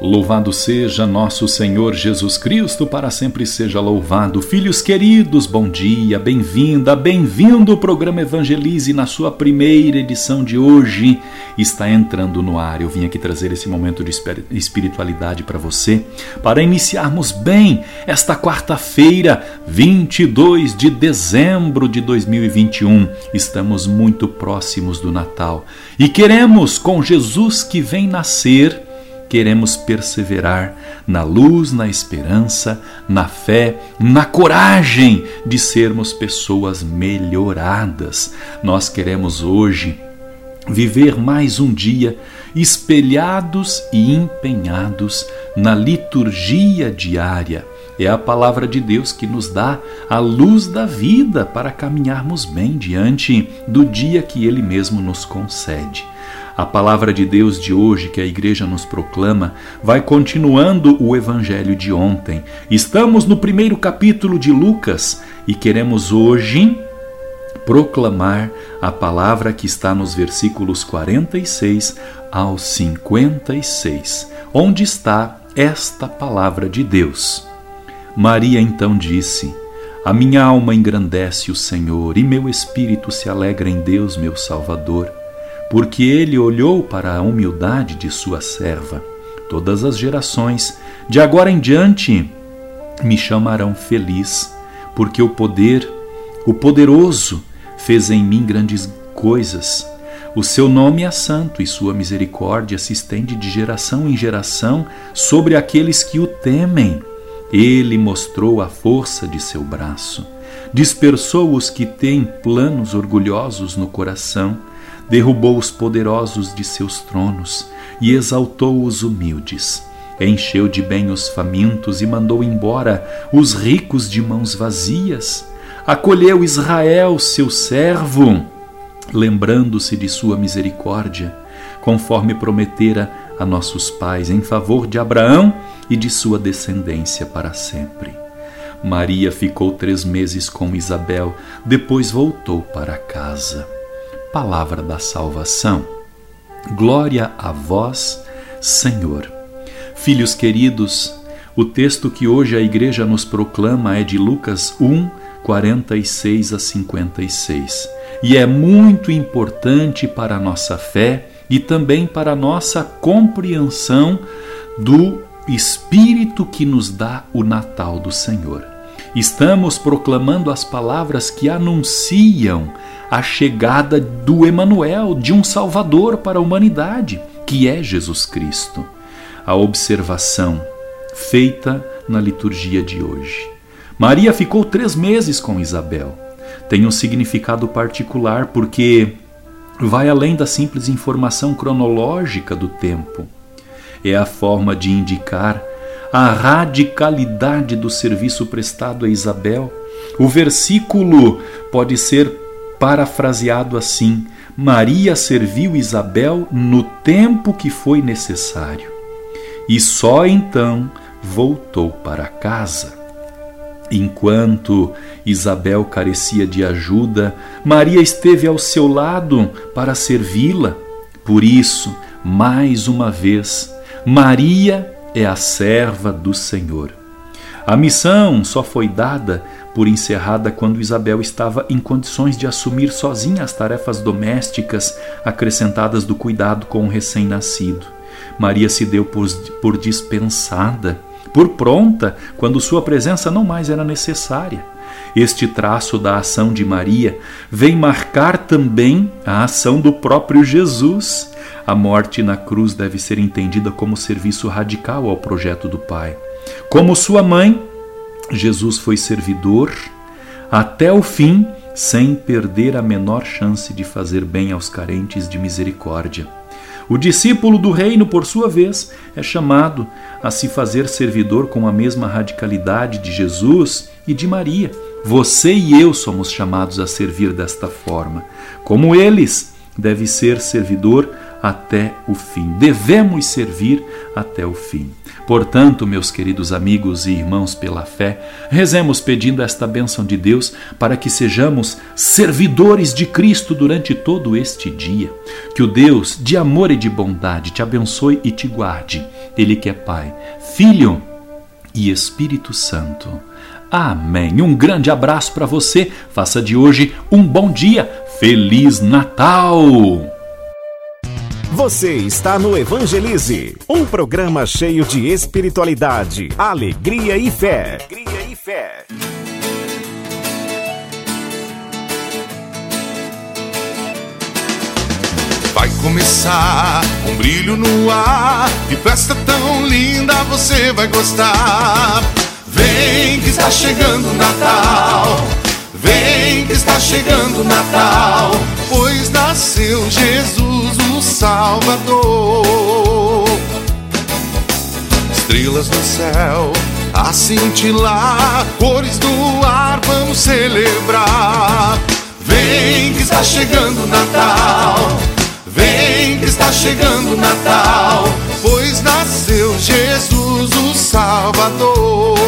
Louvado seja nosso Senhor Jesus Cristo, para sempre seja louvado. Filhos queridos, bom dia, bem-vinda, bem-vindo. O programa Evangelize na sua primeira edição de hoje está entrando no ar. Eu vim aqui trazer esse momento de espiritualidade para você, para iniciarmos bem esta quarta-feira, 22 de dezembro de 2021. Estamos muito próximos do Natal e queremos, com Jesus que vem nascer, queremos perseverar na luz, na esperança, na fé, na coragem de sermos pessoas melhoradas. Nós queremos hoje viver mais um dia espelhados e empenhados na liturgia diária. É a palavra de Deus que nos dá a luz da vida para caminharmos bem diante do dia que Ele mesmo nos concede. A palavra de Deus de hoje que a igreja nos proclama vai continuando o evangelho de ontem. Estamos no primeiro capítulo de Lucas e queremos hoje proclamar a palavra que está nos versículos 46 ao 56, onde está esta palavra de Deus. Maria então disse: A minha alma engrandece o Senhor e meu espírito se alegra em Deus, meu Salvador porque ele olhou para a humildade de sua serva. Todas as gerações, de agora em diante, me chamarão feliz, porque o poder, o poderoso, fez em mim grandes coisas. O seu nome é santo e sua misericórdia se estende de geração em geração sobre aqueles que o temem. Ele mostrou a força de seu braço, dispersou os que têm planos orgulhosos no coração derrubou os poderosos de seus tronos e exaltou os humildes. Encheu de bem os famintos e mandou embora os ricos de mãos vazias. Acolheu Israel, seu servo, lembrando-se de sua misericórdia, conforme prometera a nossos pais, em favor de Abraão e de sua descendência para sempre. Maria ficou três meses com Isabel, depois voltou para casa palavra da salvação. Glória a vós, Senhor. Filhos queridos, o texto que hoje a igreja nos proclama é de Lucas 1, 46 a 56 e é muito importante para a nossa fé e também para a nossa compreensão do Espírito que nos dá o Natal do Senhor. Estamos proclamando as palavras que anunciam a chegada do Emanuel, de um Salvador para a humanidade, que é Jesus Cristo. A observação feita na liturgia de hoje. Maria ficou três meses com Isabel. Tem um significado particular porque vai além da simples informação cronológica do tempo. É a forma de indicar a radicalidade do serviço prestado a Isabel. O versículo pode ser parafraseado assim: Maria serviu Isabel no tempo que foi necessário e só então voltou para casa. Enquanto Isabel carecia de ajuda, Maria esteve ao seu lado para servi-la. Por isso, mais uma vez, Maria é a serva do Senhor. A missão só foi dada por encerrada quando Isabel estava em condições de assumir sozinha as tarefas domésticas acrescentadas do cuidado com o recém-nascido. Maria se deu por, por dispensada, por pronta, quando sua presença não mais era necessária. Este traço da ação de Maria vem marcar também a ação do próprio Jesus. A morte na cruz deve ser entendida como serviço radical ao projeto do Pai. Como sua mãe, Jesus foi servidor até o fim, sem perder a menor chance de fazer bem aos carentes de misericórdia. O discípulo do reino, por sua vez, é chamado a se fazer servidor com a mesma radicalidade de Jesus e de Maria. Você e eu somos chamados a servir desta forma. Como eles, deve ser servidor até o fim. Devemos servir até o fim. Portanto, meus queridos amigos e irmãos pela fé, rezemos pedindo esta bênção de Deus para que sejamos servidores de Cristo durante todo este dia. Que o Deus de amor e de bondade te abençoe e te guarde. Ele que é Pai, Filho e Espírito Santo. Amém. Um grande abraço para você. Faça de hoje um bom dia. Feliz Natal! Você está no Evangelize, um programa cheio de espiritualidade, alegria e fé. Alegria e fé. Começar um brilho no ar, que festa tão linda você vai gostar. Vem que está chegando o Natal. Vem que está chegando o Natal, pois nasceu Jesus o Salvador. Estrelas no céu a cintilar, cores do ar vamos celebrar. Vem que está chegando o Natal. Chegando o Natal, pois nasceu Jesus o Salvador.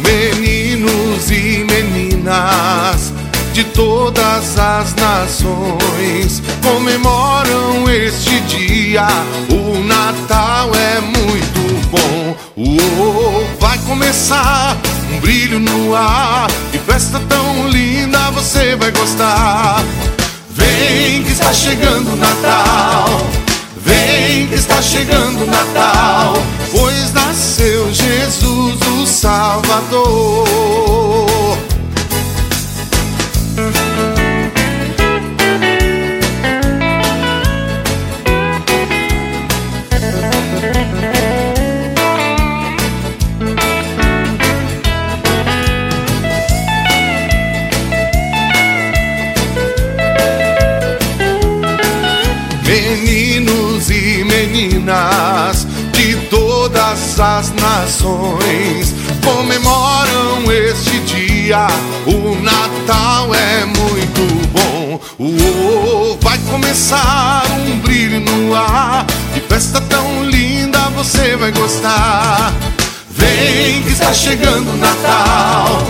Meninos e meninas de todas as nações comemoram este dia. O Natal é muito bom. Uou, vai começar um brilho no ar. Que festa tão linda você vai gostar. Vem que está chegando o Natal. Vem que está chegando o Natal. Pois nasceu Jesus o Salvador. Meninos e meninas de todas as nações comemoram este dia. O Natal é muito bom. Uou, vai começar um brilho no ar. Que festa tão linda você vai gostar. Vem que está chegando o Natal.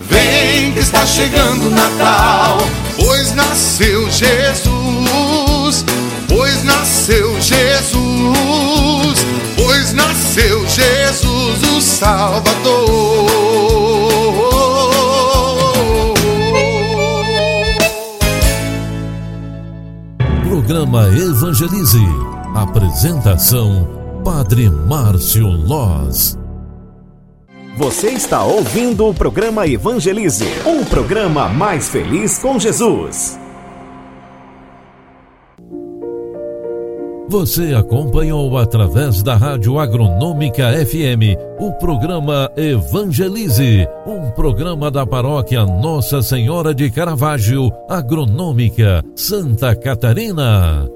Vem que está chegando o Natal. Pois nasceu Jesus. Nasceu Jesus. Pois nasceu Jesus o Salvador. Programa Evangelize. Apresentação: Padre Márcio Loz. Você está ouvindo o programa Evangelize, um programa mais feliz com Jesus. Você acompanhou através da Rádio Agronômica FM o programa Evangelize, um programa da paróquia Nossa Senhora de Caravaggio, Agronômica, Santa Catarina.